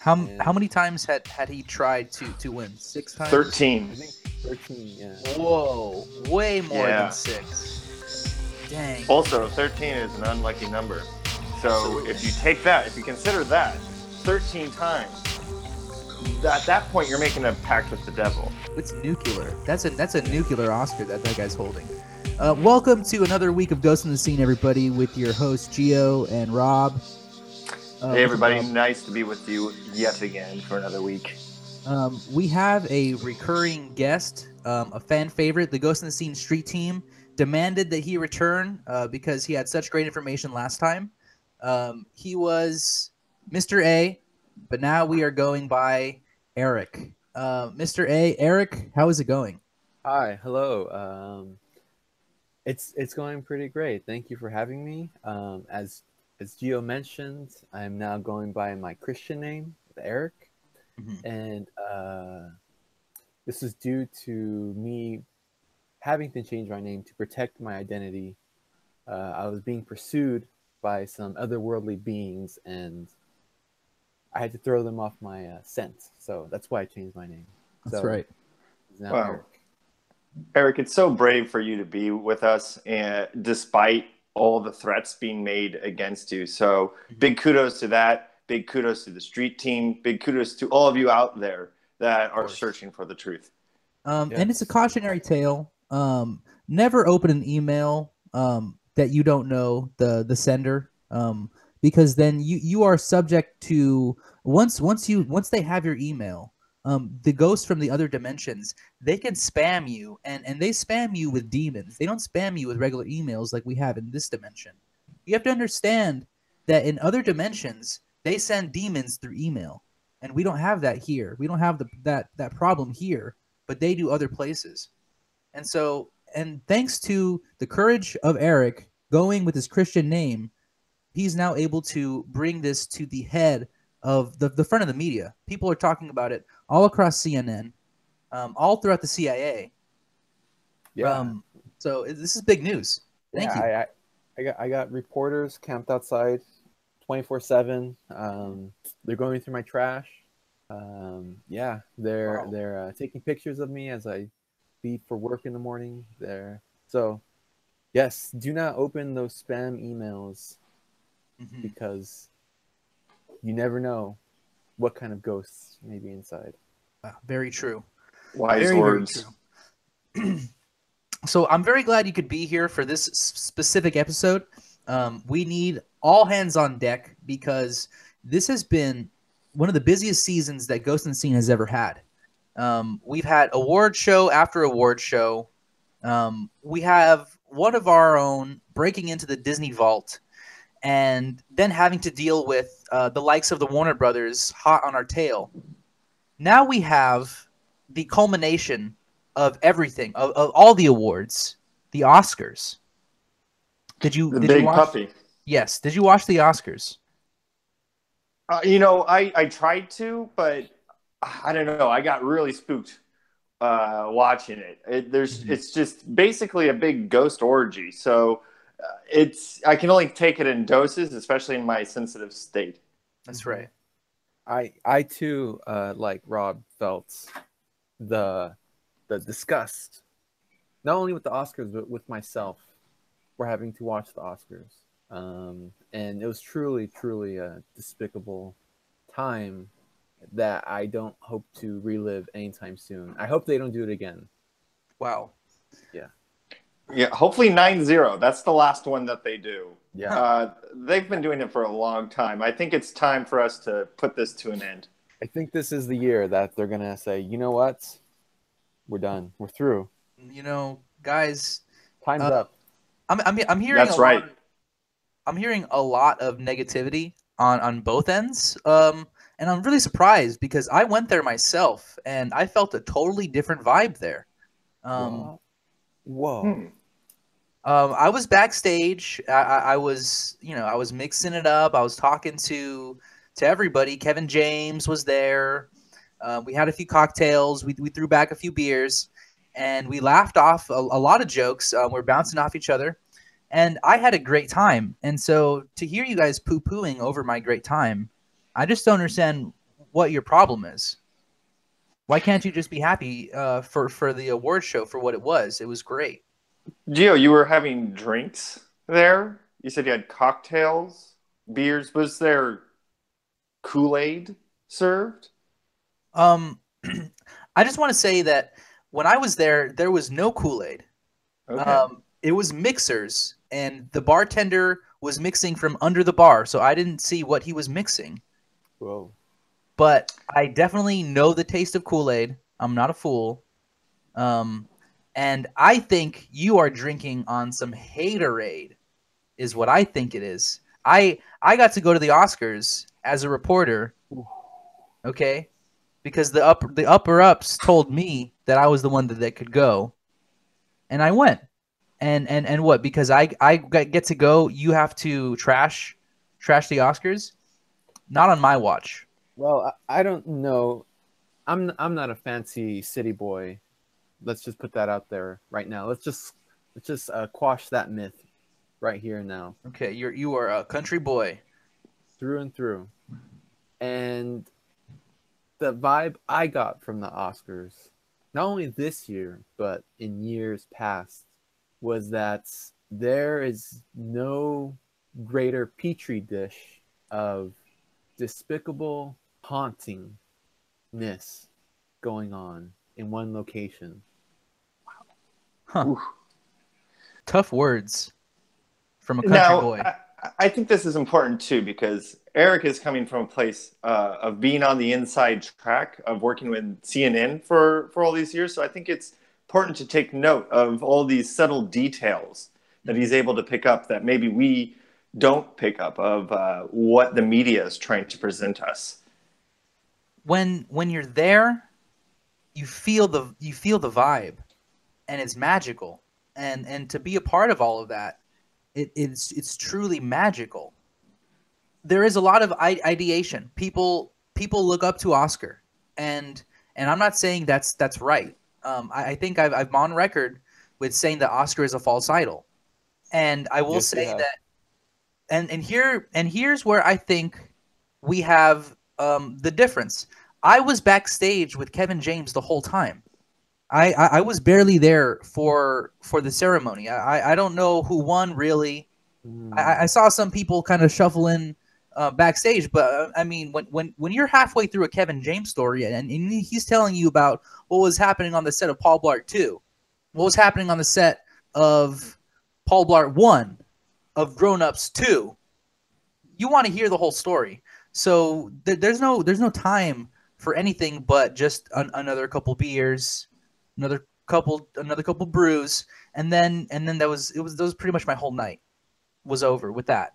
How And how many times had had he tried to to win? Six times. I Thirteen. think 13. Yeah. Whoa, way more Yeah. than six. Dang. Also, thirteen is an unlucky number. So if you take that, if you consider that, thirteen times, at that point you're making a pact with the devil. It's nuclear. That's a that's a nuclear Oscar that that guy's holding. Uh, welcome to another week of Ghost in the Scene, everybody, with your hosts Geo and Rob. Uh, hey everybody, Rob. nice to be with you yet again for another week. Um, we have a recurring guest, um, a fan favorite. The Ghost in the Scene Street Team demanded that he return uh, because he had such great information last time. Um, he was Mr. A, but now we are going by Eric. Uh, Mr. A, Eric, how is it going? Hi. Hello. Um, it's it's going pretty great. Thank you for having me. Um, as as Gio mentioned, I'm now going by my Christian name, Eric, Mhm. and uh, this is due to me having to change my name to protect my identity. Uh, I was being pursued by some otherworldly beings, and I had to throw them off my uh, scent. So that's why I changed my name. That's So right. Wow. Eric. Eric, it's so brave for you to be with us, and despite all the threats being made against you. So big kudos to that. Big kudos to the street team. Big kudos to all of you out there that are searching for the truth. Um, And it's a cautionary tale. Um, never open an email um, that you don't know the the sender, um, because then you you are subject to once once you once they have your email. Um, the ghosts from the other dimensions they can spam you and and they spam you with demons. They don't spam you with regular emails like we have in this dimension. You have to understand that in other dimensions they send demons through email. And we don't have that here. We don't have the, that that problem here but they do other places. And so and thanks to the courage of eric going with his christian name he's now able to bring this to the head of the, the front of the media people are talking about it all across cnn um, all throughout the cia Yeah. um, so this is big news thank yeah, you I, I, I got I got reporters camped outside, twenty four seven. Um, they're going through my trash. Um, yeah, they're Wow. they're uh, taking pictures of me as I leave for work in the morning. There, so yes, do not open those spam emails Mhm. because you never know what kind of ghosts may be inside. Wow, very true Wise Very, very words. true. so I'm very glad you could be here for this specific episode. Um, we need all hands on deck because this has been one of the busiest seasons that Ghost in the Scene has ever had. Um, we've had award show after award show. Um, we have one of our own breaking into the Disney vault and then having to deal with uh, the likes of the Warner Brothers hot on our tail. Now we have the culmination of everything, of, of all the awards, the Oscars. Did you? The did big you watch, puppy. Yes. Did you watch the Oscars? Uh, you know, I, I tried to, but I don't know. I got really spooked uh, watching it. it there's, Mhm. it's just basically a big ghost orgy. So it's, I can only take it in doses, especially in my sensitive state. That's right. I I too, uh, like Rob, felt the the disgust, not only with the Oscars but with myself, for having to watch the Oscars. Um, and it was truly, truly a despicable time that I don't hope to relive anytime soon. I hope they don't do it again. Wow. Yeah, hopefully 9 0. That's the last one that they do. Yeah. Uh, they've been doing it for a long time. I think it's time for us to put this to an end. I think this is the year that they're gonna say, you know what, we're done, we're through, You know, guys, time's Uh, up. I'm I'm, I'm hearing That's a right. Lot, I'm hearing a lot of negativity on on both ends. Um, and I'm really surprised because I went there myself and I felt a totally different vibe there. Um, Whoa. Hmm. Um, I was backstage. I, I, I was, you know, I was mixing it up. I was talking to to everybody. Kevin James was there. Uh, we had a few cocktails. We, we threw back a few beers, and we laughed off a, a lot of jokes. Uh, we're bouncing off each other, and I had a great time. And so to hear you guys poo pooing over my great time, I just don't understand what your problem is. Why can't you just be happy uh, for for the award show for what it was? It was great. Gio, you were having drinks there. You said you had cocktails, beers. Was there Kool Aid served? Um, I just want to say that when I was there, there was no Kool Aid. Okay. Um, it was mixers, and the bartender was mixing from under the bar, so I didn't see what he was mixing. Whoa. But I definitely know the taste of Kool Aid. I'm not a fool. Um, and I think you are drinking on some haterade, is what I think it is. I I got to go to the Oscars as a reporter. Okay, because the up the upper ups told me that I was the one that, that could go, and I went. And and and what? Because I I get to go. You have to trash trash the Oscars. Not on my watch. Well, I don't know. I'm I'm not a fancy city boy. Let's just put that out there right now. Let's just let's just uh, quash that myth right here and now, Okay, you're you are a country boy. through and through. And the vibe I got from the Oscars, not only this year but in years past, was that there is no greater petri dish of despicable hauntingness going on in one location. Huh. Oof. Tough words from a country now, boy. I, I think this is important too because Eric is coming from a place uh, of being on the inside track of working with CNN for for all these years. So I think it's important to take note of all these subtle details that he's able to pick up that maybe we don't pick up of uh, what the media is trying to present us. when when you're there, you feel the you feel the vibe, and it's magical. And and to be a part of all of that, it, it's it's truly magical. There is a lot of ideation. People people look up to Oscar, and and I'm not saying that's that's right. Um, I, I think I've I've on record with saying that Oscar is a false idol, and I will Yes, say that. And and here and here's where I think we have um, the difference. I was backstage with Kevin James the whole time. I, I, I was barely there for for the ceremony. I, I- I don't know who won really. I, I saw some people kind of shuffle in uh, backstage, but uh, I mean, when, when when you're halfway through a Kevin James story and, and he's telling you about what was happening on the set of Paul Blart Two, what was happening on the set of Paul Blart One, of Grown Ups Two, you want to hear the whole story. So th- there's no there's no time for anything but just an- another couple beers, another couple another couple brews, and then and then that was it was that was pretty much my whole night was over with that.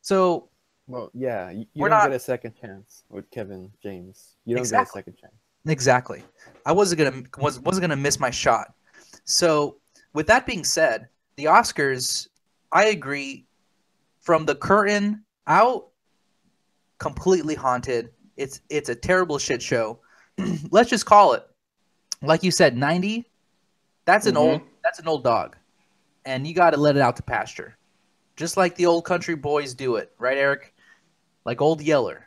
So Well, yeah, you, you don't not- get a second chance with Kevin James. You don't Exactly. get a second chance. exactly, I wasn't gonna was wasn't gonna miss my shot. So with that being said, the Oscars, I agree, from the curtain out, completely haunted. It's it's a terrible shit show. Let's just call it, like you said, ninety. That's an Mhm. old that's an old dog, and you got to let it out to pasture, just like the old country boys do it, right, Eric? Like old Yeller,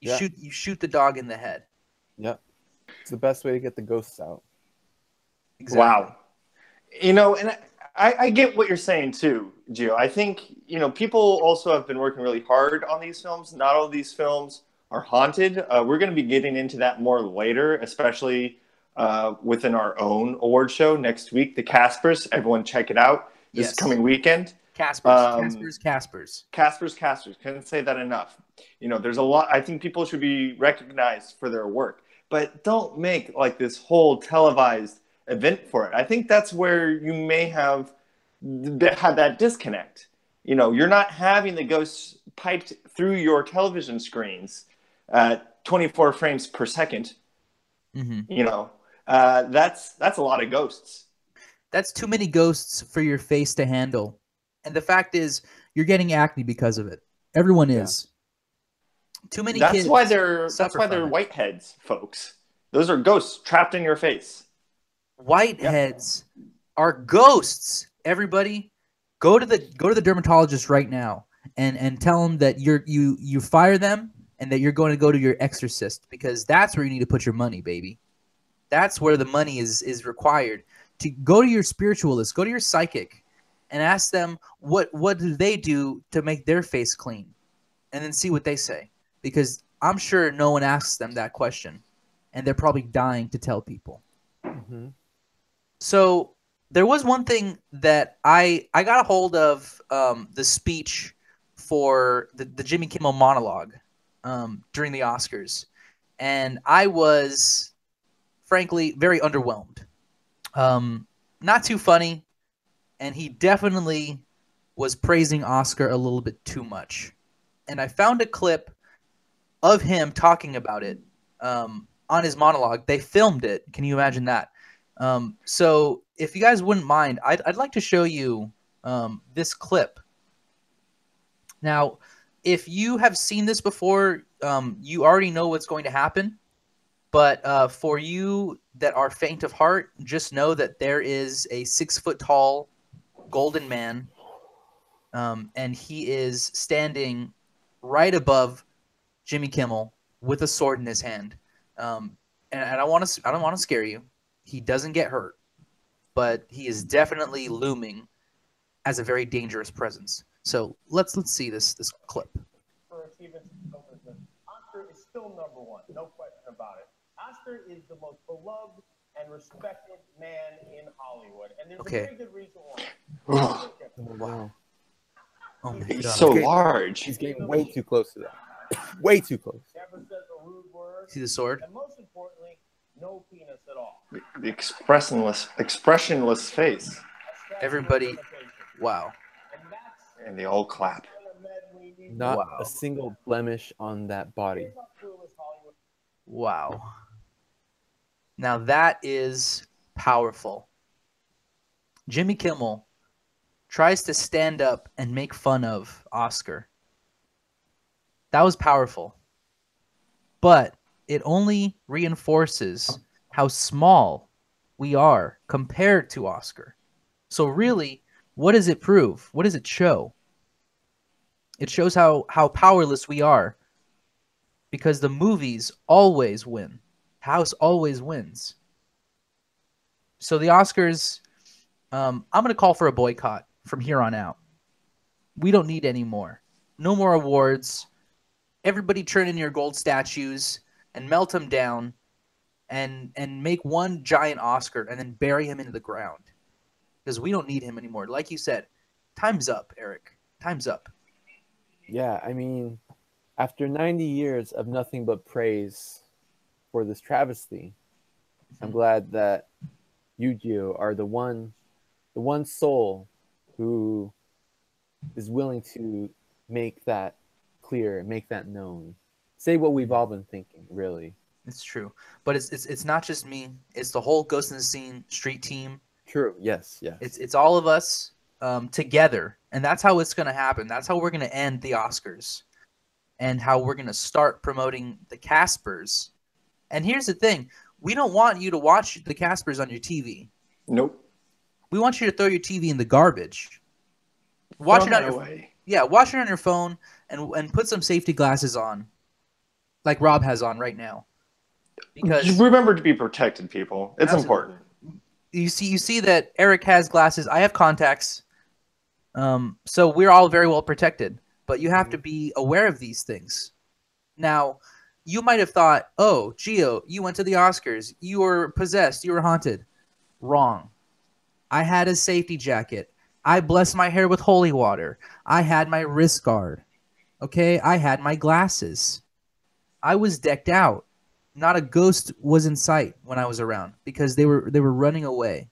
you Yeah. shoot you shoot the dog in the head. Yep. It's the best way to get the ghosts out. Exactly. Wow. You know, and I, I get what you're saying too, Gio. I think, you know, people also have been working really hard on these films. Not all these films are haunted. Uh, we're going to be getting into that more later, especially uh, within our own award show next week, the Caspers. Everyone check it out this Yes. coming weekend. Caspers, Um, Caspers, Caspers. Caspers, Caspers. Couldn't say that enough. You know, there's a lot. I think people should be recognized for their work, but don't make like this whole televised event for it. I think that's where you may have had that disconnect. You know, you're not having the ghosts piped through your television screens at 24 frames per second. hmm You know, uh, that's that's a lot of ghosts. That's too many ghosts for your face to handle. And the fact is, you're getting acne because of it. Everyone Yeah. is. Too many That's kids. why they're that's why they're it. whiteheads, folks. Those are ghosts trapped in your face. Whiteheads are ghosts. Everybody, go to the go to the dermatologist right now and and tell them that you're you you fire them and that you're going to go to your exorcist because that's where you need to put your money, baby. That's where the money is is required. To go to your spiritualist, go to your psychic, and ask them what what do they do to make their face clean, and then see what they say. Because I'm sure no one asks them that question, and they're probably dying to tell people. Mhm. So there was one thing that I I got a hold of um, the speech for the, the Jimmy Kimmel monologue um, during the Oscars, and I was frankly very underwhelmed. Um, not too funny, and he definitely was praising Oscar a little bit too much. And I found a clip of him talking about it um, on his monologue. They filmed it. Can you imagine that? Um, so if you guys wouldn't mind, I'd, I'd like to show you um, this clip. Now, if you have seen this before, um, you already know what's going to happen. But uh, for you that are faint of heart, just know that there is a six foot tall golden man, um, and he is standing right above Jimmy Kimmel with a sword in his hand. Um, and, I want to I don't want to scare you. He doesn't get hurt, but he is definitely looming as a very dangerous presence. So let's let's see this this clip. for achievements in Oscar is still number one, no question about it. Oscar is the most beloved and respected man in Hollywood, and there's Okay. a very good reason why. Oh, wow. Oh my he's god! so Okay. large. He's getting way too close to that. way too close. Never says a rude word, see the sword? and most importantly, no penis at all. The expressionless, expressionless face, A statue of Everybody- Wow. And that's and they all clap. the kind of men we need. Not Wow. a single blemish on that body. Here's how clueless Hollywood Wow. Now that is powerful. Jimmy Kimmel tries to stand up and make fun of Oscar. That was powerful. But it only reinforces how small we are compared to Oscar. So really, what does it prove? What does it show? It shows how how powerless we are because the movies always win. House always wins. So the Oscars, um, I'm going to call for a boycott from here on out. We don't need any more. No more awards. Everybody turn in your gold statues and melt them down, and and make one giant Oscar and then bury him into the ground, because we don't need him anymore. Like you said, time's up, Eric. Time's up. Yeah, I mean, after 90 years of nothing but praise for this travesty, I'm mm-hmm. glad that you, Gio, are the one, the one soul who is willing to make that clear, make that known, say what we've all been thinking. Really, It's true, but it's it's it's not just me. It's the whole Ghost in the Scene street team. True. Yes, yes. It's it's all of us um, together, and that's how it's going to happen. That's how we're going to end the Oscars, and how we're going to start promoting the Caspers. And here's the thing: we don't want you to watch the Caspers on your TV. Nope. We want you to throw your TV in the garbage. Watch Throw it on your away. yeah, watch it on your phone, and and put some safety glasses on, like Rob has on right now, because Just remember to be protected, people. It's Absolutely. important. You see you see that Eric has glasses. I have contacts. Um, so we're all very well protected, but you have to be aware of these things. Now, you might have thought, "Oh, Geo, you went to the Oscars. You were possessed. You were haunted." Wrong. I had a safety jacket. I blessed my hair with holy water. I had my wrist guard. Okay, I had my glasses. I was decked out not a ghost was in sight when I was around because they were they were running away.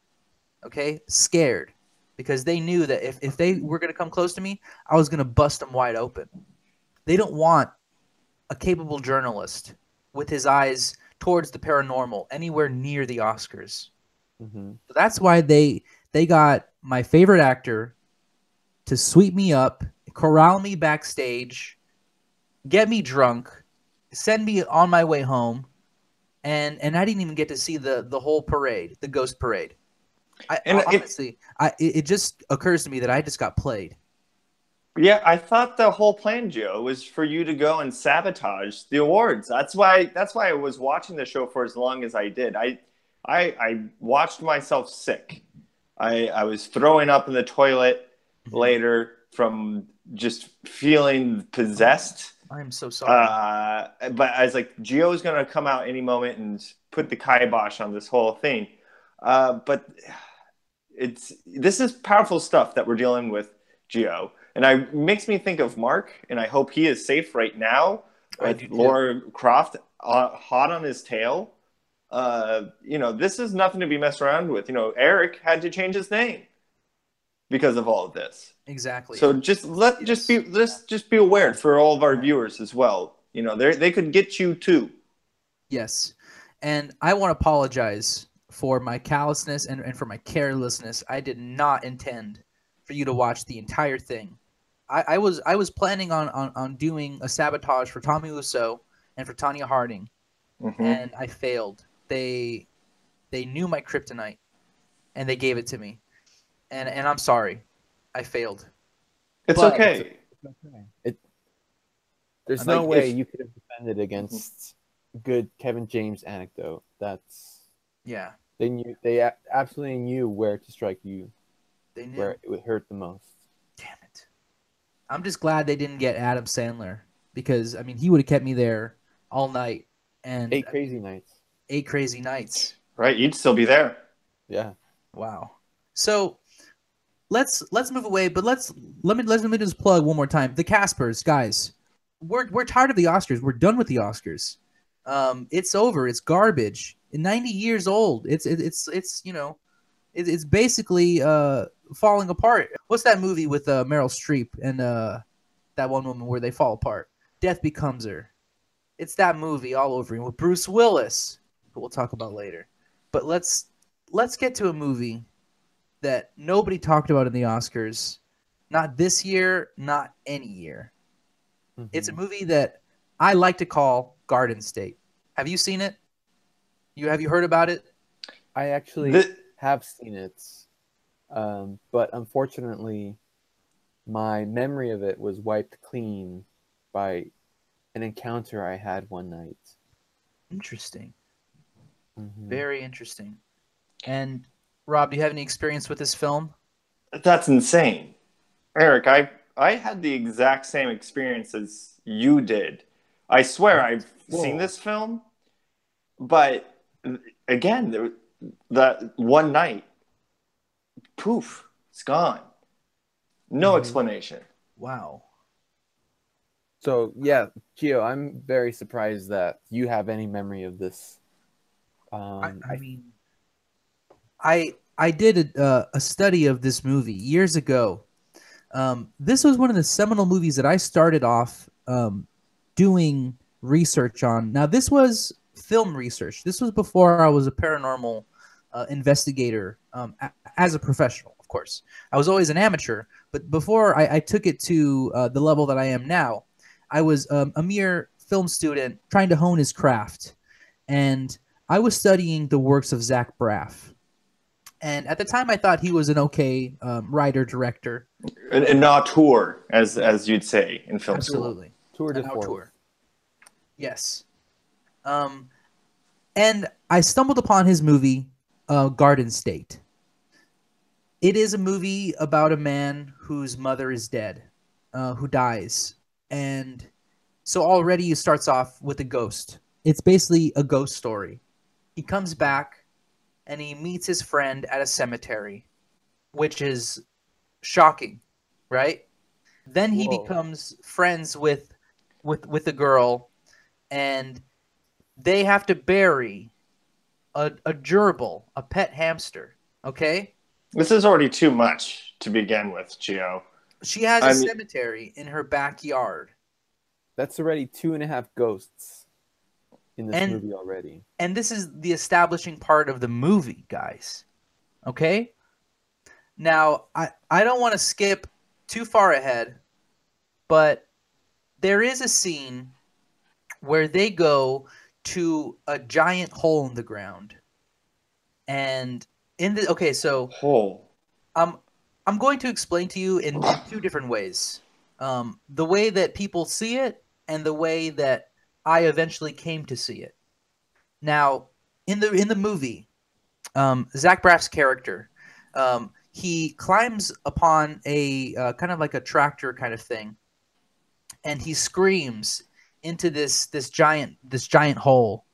Okay? Scared. Because they knew that if, if they were gonna come close to me, I was gonna bust them wide open. They don't want a capable journalist with his eyes towards the paranormal anywhere near the Oscars. hmm So that's why they they got my favorite actor to sweep me up, corral me backstage, get me drunk, send me on my way home, and and I didn't even get to see the the whole parade, the ghost parade. I, And I- it- honestly, I it, just occurs to me that I just got played. Yeah, I thought the whole plan, Joe, was for you to go and sabotage the awards. That's why. That's why I was watching the show for as long as I did. I, I, I watched myself sick. I, I was throwing up in the toilet mm-hmm. later from just feeling possessed. I am so sorry. Uh, but I was like, Geo is going to come out any moment and put the kibosh on this whole thing. Uh, but it's this is powerful stuff that we're dealing with, Geo, and I makes me think of Mark, and I hope he is safe right now. With too. Laura Croft uh, hot on his tail. Uh, you know, this is nothing to be messed around with. You know, Eric had to change his name because of all of this. exactly. So just let just be let's just be aware for all of our viewers as well. You know, they they could get you too. Yes. And I want to apologize for my callousness and, and for my carelessness. I did not intend for you to watch the entire thing. I, I was I was planning on, on, on doing a sabotage for Tommy Wiseau and for Tonya Harding, Mhm. and I failed. They they knew my kryptonite, and they gave it to me, and and I'm sorry, I failed. It's But- okay. It, there's Like, no way if- you could have defended against good Kevin James anecdote. That's Yeah, they knew they absolutely knew where to strike you, they knew. where it would hurt the most. Damn it. I'm just glad they didn't get Adam Sandler because I mean he would have kept me there all night and Eight crazy nights. eight crazy nights. Right, you'd still be there. Yeah. Wow. So let's let's move away, but let's let me let me just plug one more time. The Caspers, guys. We're we're tired of the Oscars. We're done with the Oscars. Um, it's over. It's garbage. 90 years old. It's it, it's it's you know, it, it's basically uh falling apart. What's that movie with uh, Meryl Streep and uh that one woman where they fall apart? Death Becomes Her. It's that movie all over again with Bruce Willis, who we'll talk about later. But let's let's get to a movie that nobody talked about in the Oscars, not this year, not any year. It's a Mhm. movie that I like to call Garden State. Have you seen it? You have you heard about it? I actually The- have seen it, um, but unfortunately, my memory of it was wiped clean by an encounter I had one night. Interesting. Mhm. Very interesting. And Rob, do you have any experience with this film? That's insane. Eric, I I had the exact same experience as you did. I swear I've seen this film, but again, there, that one night, poof, it's gone. No Mhm. explanation. Wow. So yeah, Gio, I'm very surprised that you have any memory of this. Um, I, I mean, I I did a, uh, a study of this movie years ago. Um, this was one of the seminal movies that I started off um, doing research on. Now, this was film research. This was before I was a paranormal uh, investigator um, a- as a professional, of course. I was always an amateur, but before I, I took it to uh, the level that I am now, I was um, a mere film student trying to hone his craft. And I was studying the works of Zach Braff. And at the time, I thought he was an okay um, writer director. An, an auteur, as as you'd say in film school. Absolutely. tour de An force. auteur. Yes. Um, and I stumbled upon his movie, uh, Garden State. It is a movie about a man whose mother is dead, uh, who dies. And so already it starts off with a ghost. It's basically a ghost story. He comes back and he meets his friend at a cemetery, which is shocking, right? Then he Whoa. becomes friends with with with a girl and they have to bury a, a gerbil, a pet hamster. Okay? This is already too much to begin with, Gio. She has a I mean- cemetery in her backyard. That's already two and a half ghosts in this And- movie already. And this is the establishing part of the movie, guys. Okay? Now, I, I don't want to skip too far ahead, but there is a scene where they go to a giant hole in the ground. And in the okay, so Whole. um I'm going to explain to you in, in two different ways. um, the way that people see it and the way that I eventually came to see it. Now, in the in the movie, um, Zach Braff's character, um, he climbs upon a uh, kind of like a tractor kind of thing, and he screams into this this giant this giant hole,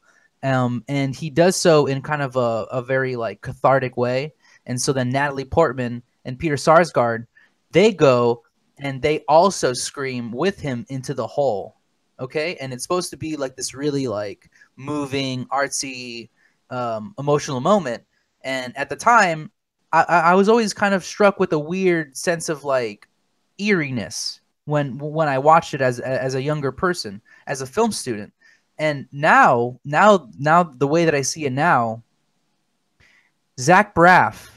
um, and he does so in kind of a, a very like cathartic way. And so then Natalie Portman and Peter Sarsgaard, they go and they also scream with him into the hole. Okay, and it's supposed to be like this really like moving, artsy, um, emotional moment. And at the time, I, I was always kind of struck with a weird sense of like eeriness when when I watched it as as a younger person, as a film student. And now, now, now, the way that I see it now, Zach Braff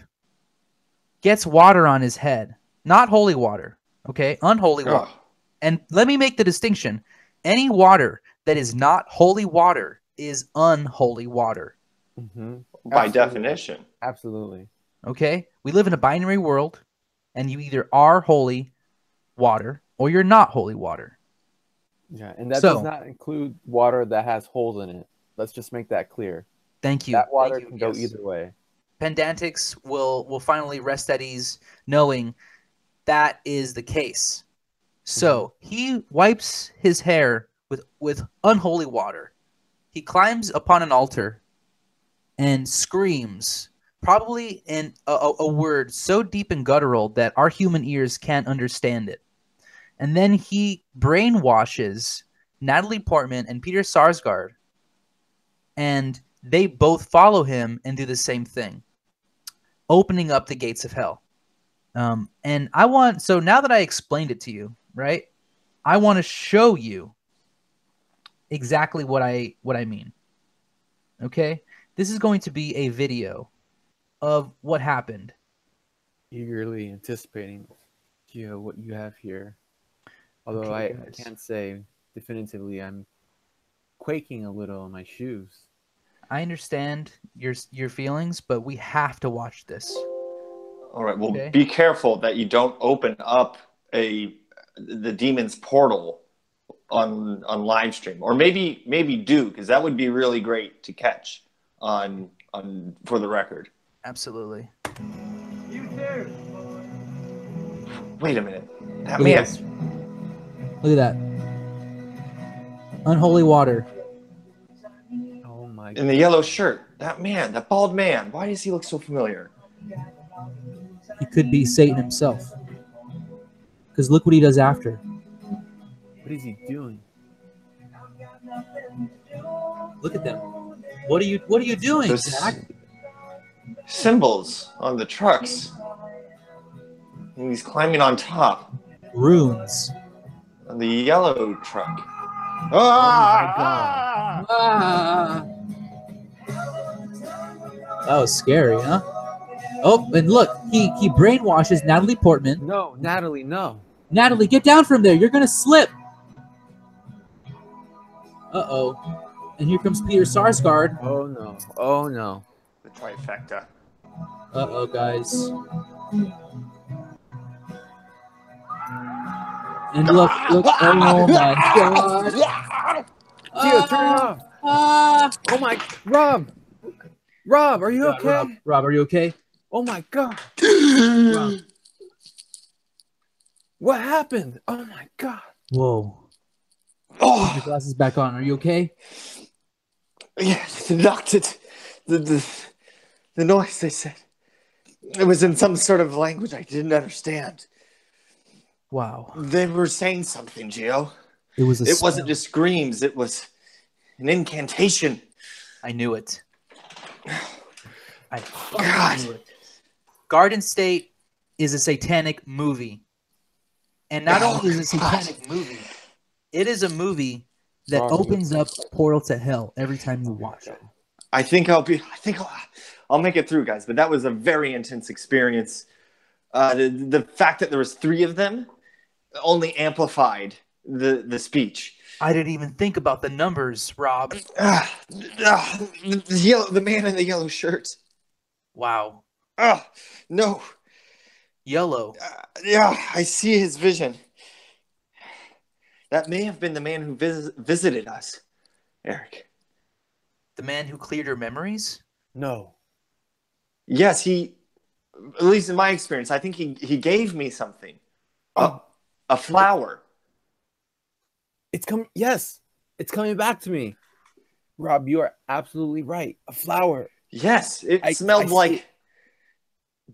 gets water on his head, not holy water, okay, unholy water. Oh, And let me make the distinction: any water that is not holy water is unholy water. Mm-hmm. by definition. Absolutely. Okay, we live in a binary world, and you either are holy water or you're not holy water. Yeah, and that So- does not include water that has holes in it. Let's just make that clear. Thank you. That water you. can go Yes. either way. Pendantics will will finally rest at ease knowing that is the case. So he wipes his hair with with unholy water. He climbs upon an altar and screams, probably in a, a, a word so deep and guttural that our human ears can't understand it. And then he brainwashes Natalie Portman and Peter Sarsgaard, and they both follow him and do the same thing, opening up the gates of hell. Um, and I want so now that I explained it to you, right? I want to show you exactly what I what I mean. Okay, this is going to be a video of what happened. Eagerly anticipating, Gio, what you have here. Although Okay, I, I can't say definitively, I'm quaking a little in my shoes. I understand your your feelings, but we have to watch this. All right. Well, Okay. be careful that you don't open up a the demon's portal on on live stream, or maybe maybe do because that would be really great to catch on on for the record. Absolutely. You too. Wait a minute. That Look man. this. Look at that. Unholy water. Oh my god in the yellow shirt. That man, that bald man. Why does he look so familiar? He could be Satan himself. Because look what he does after. What is he doing? Look at them. What are you What are you doing, Those Zach? symbols on the trucks. And he's climbing on top Runes. on the yellow truck. Oh my god. Ah. That was scary, huh? Oh, and look, he he brainwashes Natalie Portman. No, Natalie, no. Natalie, get down from there. You're gonna slip. Uh oh. And here comes Peter Sarsgaard. Oh no. Oh no. The trifecta. Uh oh, guys. And look, look. Oh my god. Gio, turn it off. Ah. Oh my Rob! Rob, are you Rob, okay? Rob, Rob, are you okay? Oh my god. Rob. What happened? Oh my god. Whoa. Oh. Put Oh, your glasses back on. Are you okay? yeah, the knocked it. The, the, the noise they said. It was in some sort of language I didn't understand. Wow. They were saying something, Gio. It was a It wasn't just screams, it was an incantation. I knew it. I fucking God. knew it. Garden State is a satanic movie. And not Oh, only is it a God. satanic movie, it is a movie that Wrong. opens up a portal to hell every time you watch it. I think I'll be. I think I'll, I'll make it through, guys. But that was a very intense experience. Uh, the the fact that there was three of them only amplified the the speech. I didn't even think about the numbers, Rob. Ah, ah, the yellow, the man in the yellow shirt. Wow. Ah, no. Yellow. Ah, yeah, I see his vision. That may have been the man who vis- visited us, Eric. The man who cleared your memories? No. Yes, he. At least in my experience, I think he he gave me something. A, a flower. It's coming. Yes, it's coming back to me. Rob, you are absolutely right. A flower. Yes, it I- smelled I like it.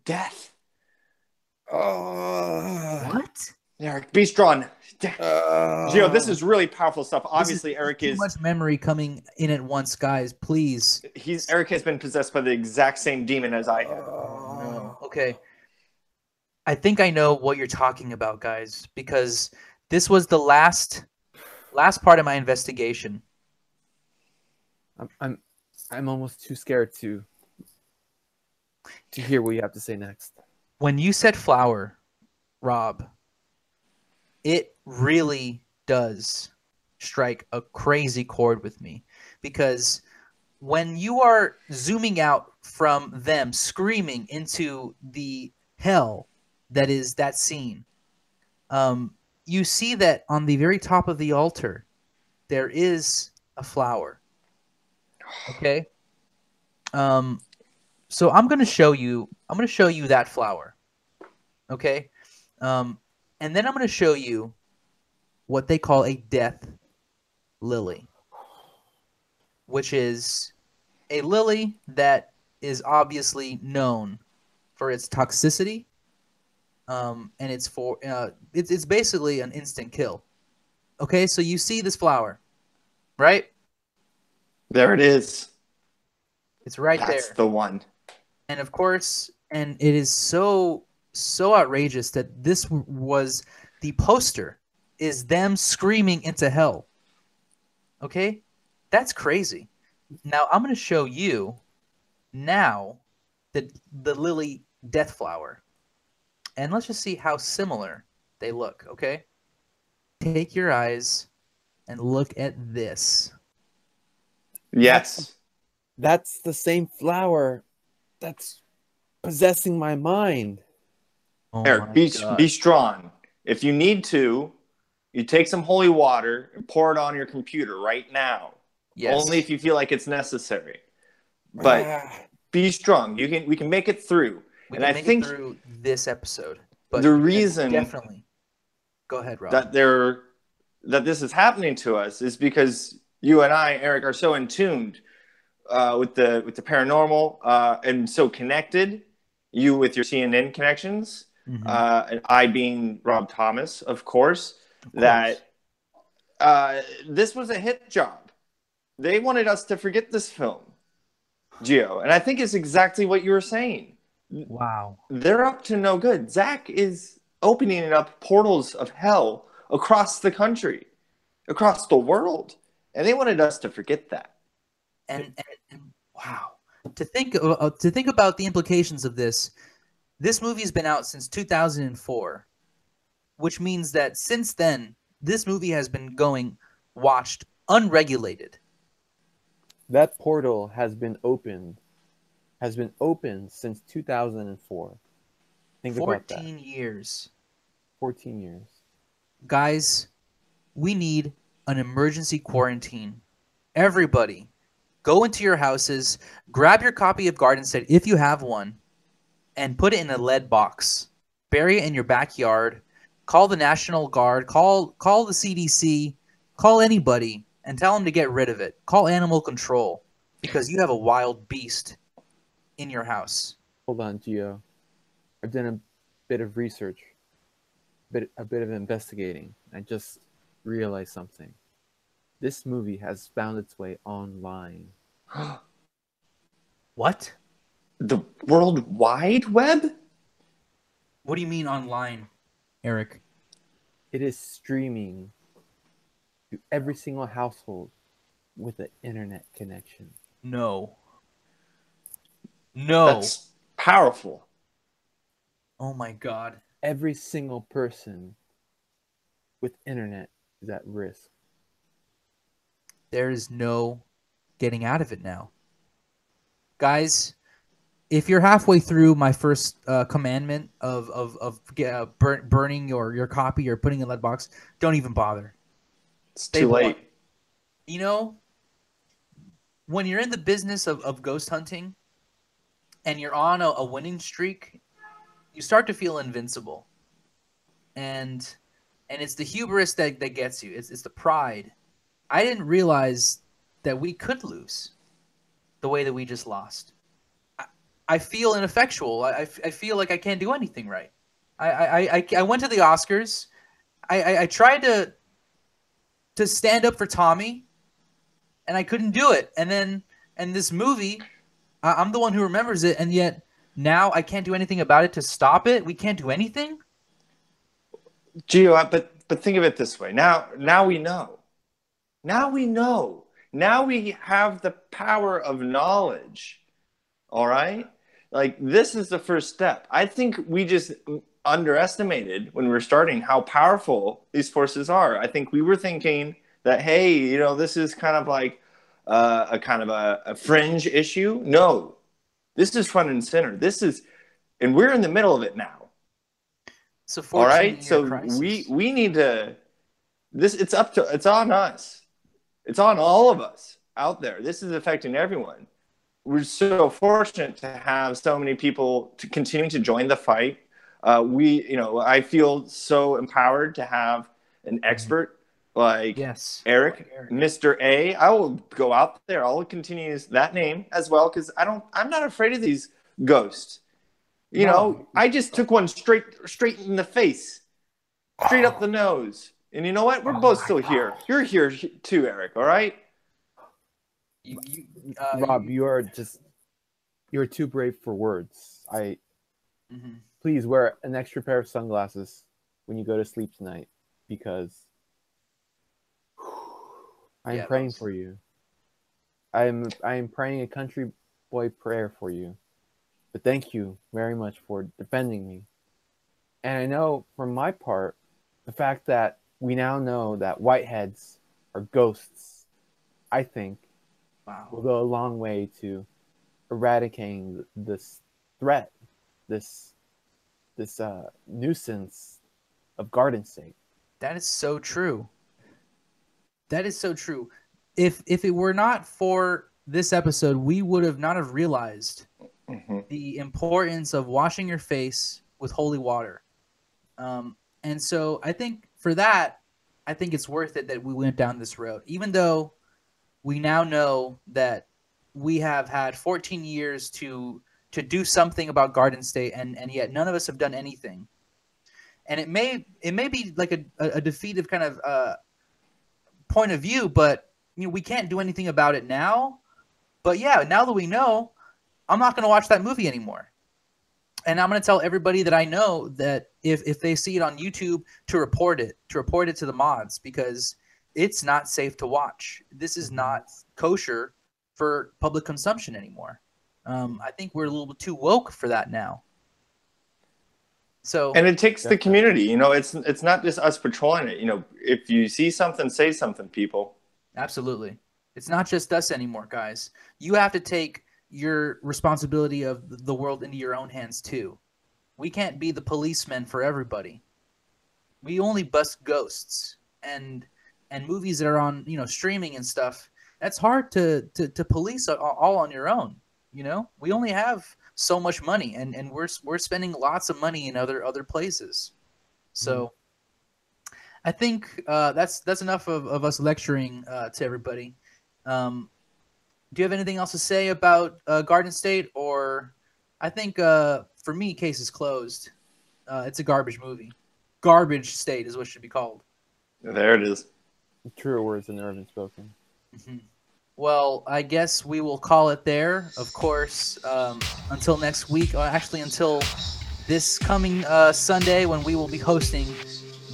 Death. Oh. What? Eric, be strong. Uh, Gio, this is really powerful stuff. Obviously, This is Eric too is much memory coming in at once, guys. Please. he's Eric has been possessed by the exact same demon as I have. No. Okay. I think I know what you're talking about, guys, because this was the last last part of my investigation. I'm, I'm I'm almost too scared to to hear what you have to say next. When you said flower, Rob, it really does strike a crazy chord with me because when you are zooming out from them screaming into the hell that is that scene um, you see that on the very top of the altar there is a flower okay um, so i'm going to show you i'm going to show you that flower okay um, and then i'm going to show you what they call a death lily which is a lily that is obviously known for its toxicity um, and it's for uh, it's, it's basically an instant kill okay so you see this flower right There it is. it's right That's there That's the one. And of course and it is so so outrageous that this was the poster is them screaming into hell. Okay? That's crazy. Now i'm going to show you now the the lily death flower. And let's just see how similar they look okay? Take your eyes and look at this. Yes. That's the same flower that's possessing my mind. oh Eric, my be God. be strong. If you need to, you take some holy water and pour it on your computer right now. yes. Only if you feel like it's necessary. But Ah, be strong. You can we can make it through. we and can I make think it through this episode but the reason- definitely go ahead rob that there that this is happening to us is because you and I, Eric, are so in tuned uh, with the with the paranormal uh, and so connected. You with your CNN connections, Mhm. uh, and I being Rob Thomas, of course. Of course. That uh, this was a hit job. They wanted us to forget this film, Geo, and I think it's exactly what you were saying wow they're up to no good. Zach is opening up portals of hell across the country, across the world, and they wanted us to forget that. And, and, and wow to think uh, to think about the implications of this this movie's been out since 2004 which means that since then this movie has been going watched unregulated that portal has been opened, has been open since 2004. Think about that. 14 years 14 years. guys we need an emergency quarantine everybody go into your houses grab your copy of garden state if you have one and put it in a lead box bury it in your backyard call the national guard call call the cdc call anybody and tell them to get rid of it call animal control because you have a wild beast in your house Hold on, Gio. I've done a bit of research, bit a bit of investigating. I just realized something. This movie has found its way online. what The World Wide Web? what do you mean online eric It is streaming to every single household with an internet connection. no no That's powerful. Oh my god. Every single person with internet is at risk. There is no getting out of it now. Guys, if you're halfway through my first uh, commandment of of of uh, burn, burning your your copy or putting in a lead box, don't even bother. It's They too late. you know, when you're in the business of, of ghost hunting and you're on a, a winning streak, you start to feel invincible. And and it's the hubris that, that gets you. It's it's the pride. I didn't realize that we could lose the way that we just lost. I, I feel ineffectual. I, I, feel like I can't do anything right. I, I, I, I went to the Oscars. I, I, I tried to to stand up for Tommy, and I couldn't do it. And then and this movie, I'm the one who remembers it, and yet now I can't do anything about it to stop it. We can't do anything. Gio, I- but but think of it this way. Now now we know. Now we know. Now we have the power of knowledge. All right? Like this is the first step. I think we just underestimated when we were starting how powerful these forces are. I think we were thinking that hey, you know, this is kind of like uh, a kind of a, a fringe issue. No, this is front and center. This is, and we're in the middle of it now. A All right, so crisis. we we need to. This it's up to it's on us. It's on all of us out there. This is affecting everyone. We're so fortunate to have so many people to continue to join the fight. Uh, we, you know, I feel so empowered to have an expert like yes, Eric, Eric. Mr. A. I will go out there. I'll continue that name as well because I don't. I'm not afraid of these ghosts. You No. know, I just took one straight straight in the face, straight up the nose. And you know what? We're Oh both my still here. You're here too, Eric. All right. You, you, uh, Rob, you- you are just you're too brave for words. I Mhm. please wear an extra pair of sunglasses when you go to sleep tonight because I am Yeah, praying for you. I am I am praying a country boy prayer for you. But thank you very much for defending me. And I know from my part the fact that we now know that whiteheads are ghosts, I think will go a long way to eradicating this threat, this this uh, nuisance of Garden State. That is so true. That is so true. If if it were not for this episode, we would have not have realized Mhm. the importance of washing your face with holy water. Um, and so I think for that, I think it's worth it that we went down this road, even though we now know that we have had 14 years to to do something about Garden State, and and yet none of us have done anything. And it may it may be like a, a, defeative kind of uh, point of view, but you know we can't do anything about it now. But yeah, now that we know, I'm not going to watch that movie anymore. And I'm going to tell everybody that I know that if, if they see it on YouTube to report it, to report it to the mods because it's not safe to watch. This is not kosher for public consumption anymore. Um, I think we're a little too woke for that now. So And it takes the community. You know, it's it's not just us patrolling it. You know, if you see something, say something, people. Absolutely. It's not just us anymore, guys. You have to take your responsibility of the world into your own hands too. We can't be the policemen for everybody. We only bust ghosts and and movies that are on, you know, streaming and stuff. That's hard to to, to police all on your own, you know? We only have so much money and and we're we're spending lots of money in other other places. So I think uh, that's that's enough of, of us lecturing uh, to everybody. Um, do you have anything else to say about uh, Garden State? Or I think uh, for me, case is closed. Uh, it's a garbage movie. Garbage State is what it should be called. There it is. Truer words than ever been spoken. Mhm. Well, I guess we will call it there. Of course, um, until next week. Or actually, until this coming uh, Sunday when we will be hosting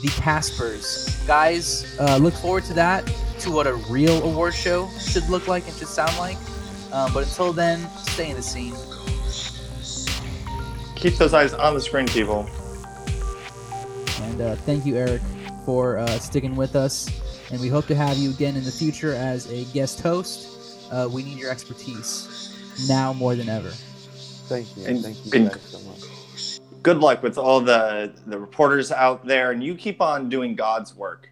the Caspers. Guys, uh, look forward to that. To what a real award show should look like and should sound like. Um, but until then, stay in the scene. Keep those eyes on the screen, people. And uh, thank you, Eric, for uh, sticking with us. And we hope to have you again in the future as a guest host. Uh, we need your expertise now more than ever. Thank you. And- Thank you and- guys so much. Good luck with all the the reporters out there, and you keep on doing God's work.